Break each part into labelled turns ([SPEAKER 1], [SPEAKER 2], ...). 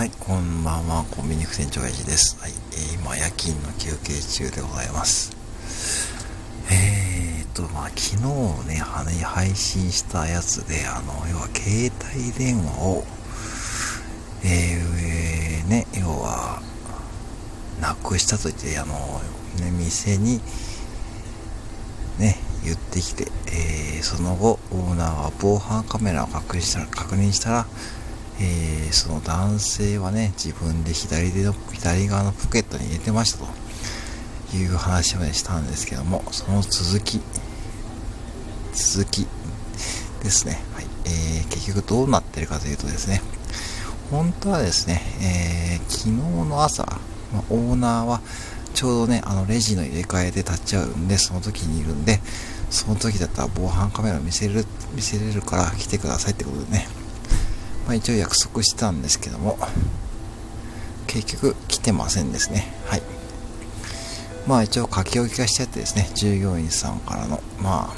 [SPEAKER 1] はい、こんばんは、コンビニ副店長エイジです。はい、え、今、夜勤の休憩中でございます。えーと、まあ、昨日ね、配信したやつで、あの、要は、携帯電話を、えー、ね、要は、なくしたと言って、あの、ね、店に、ね、言ってきて、えー、その後、オーナーは防犯カメラを確認したら、確認したらえー、その男性はね、自分で左手の、左側のポケットに入れてましたという話を、ね、したんですけども、その続き、続きですね。はい。えー、結局どうなってるかというとですね、本当はですね、えー、昨日の朝、まオーナーはちょうどね、あのレジの入れ替えで立っちゃうんで、その時にいるんで、その時だったら防犯カメラ見せる、見せれるから来てくださいってことでね、まあ、一応約束したんですけども、結局来てませんですね。はい。まあ一応書き置きがしてあってですね、従業員さんからの、ま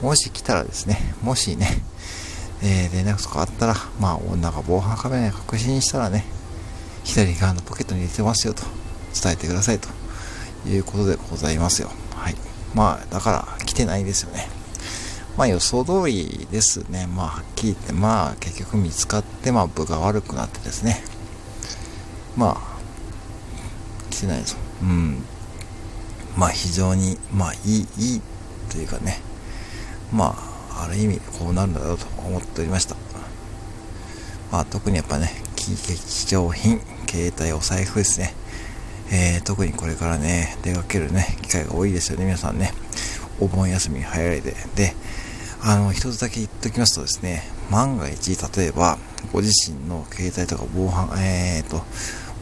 [SPEAKER 1] あ、もし来たらですね、もしね、えー、連絡とかあったら、まあ女が防犯カメラに確認したらね、左側のポケットに入れてますよと伝えてくださいということでございますよ。はい。まあ、だから来てないですよね。まあ予想通りですね。まあはっきり言って、まあ結局見つかって、まあ部が悪くなってですね。まあ、来てないぞ。うん。まあ非常に、まあいい、いいというかね。まあ、ある意味こうなるんだろうと思っておりました。まあ特にやっぱね、貴重品、携帯、お財布ですね。えー、特にこれからね、出かけるね、機会が多いですよね、皆さんね。お盆休みに入られて。で、あの、一つだけ言っておきますとですね、万が一、例えば、ご自身の携帯とか防犯、えーと、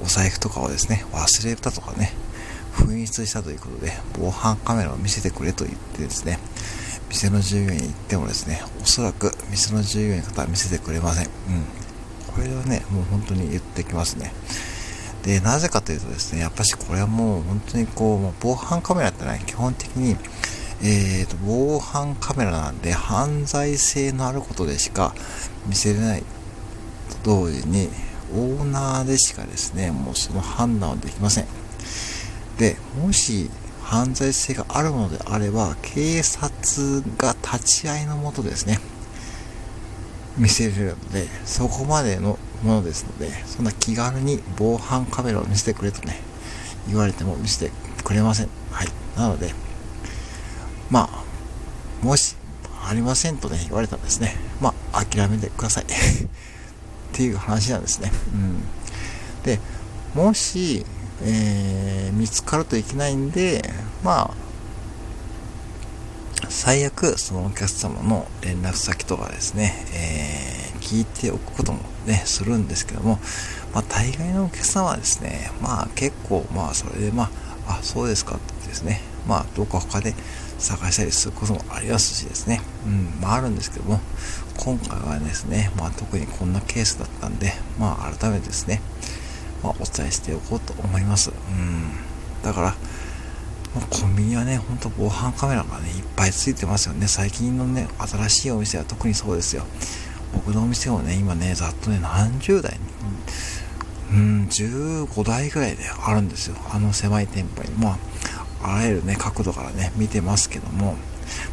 [SPEAKER 1] お財布とかをですね、忘れたとかね、紛失したということで、防犯カメラを見せてくれと言ってですね、店の従業員に行ってもですね、おそらく店の従業員の方は見せてくれません。うん。これはね、もう本当に言ってきますね。で、なぜかというとですね、やっぱしこれはもう本当にこう、もう防犯カメラってのは基本的に、えーと、防犯カメラなんで犯罪性のあることでしか見せれない。と同時にオーナーでしかですねもうその判断はできません。でもし犯罪性があるのであれば警察が立ち会いのもとですね見せれるのでそこまでのものですのでそんな気軽に防犯カメラを見せてくれとね言われても見せてくれません。はい。なのでまあ、もし、ありませんとね、言われたらですね、まあ、諦めてください。っていう話なんですね。うん。で、もし、えー、見つかるといけないんで、まあ、最悪、そのお客様の連絡先とかですね、えー、聞いておくこともね、するんですけども、まあ、大概のお客様はですね、まあ、結構、まあ、それで、まあ、あ、そうですかってですね、まあ、どうか他で探したりすることもありますしですね、うん、まああるんですけども、今回はですね、まあ特にこんなケースだったんで、まあ改めてですね、まあお伝えしておこうと思います。うん。だから、まコンビニはね、ほんと防犯カメラがね、いっぱいついてますよね。最近のね、新しいお店は特にそうですよ。僕のお店もね、今ね、ざっとね、何十台に、うん、15台ぐらいであるんですよ。あの狭い店舗に。まあ、あらゆるね、角度からね、見てますけども、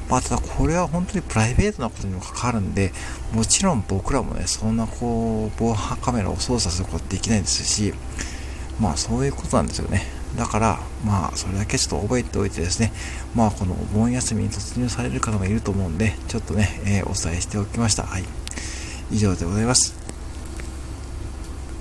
[SPEAKER 1] まあ、ただこれは本当にプライベートなことにも関わるんで、もちろん僕らもね、そんなこう、防犯カメラを操作することできないですし、まあそういうことなんですよね。だから、まあそれだけちょっと覚えておいてですね、まあこのお盆休みに突入される方もいると思うんで、ちょっとね、えー、お伝えしておきました。はい。以上でございます。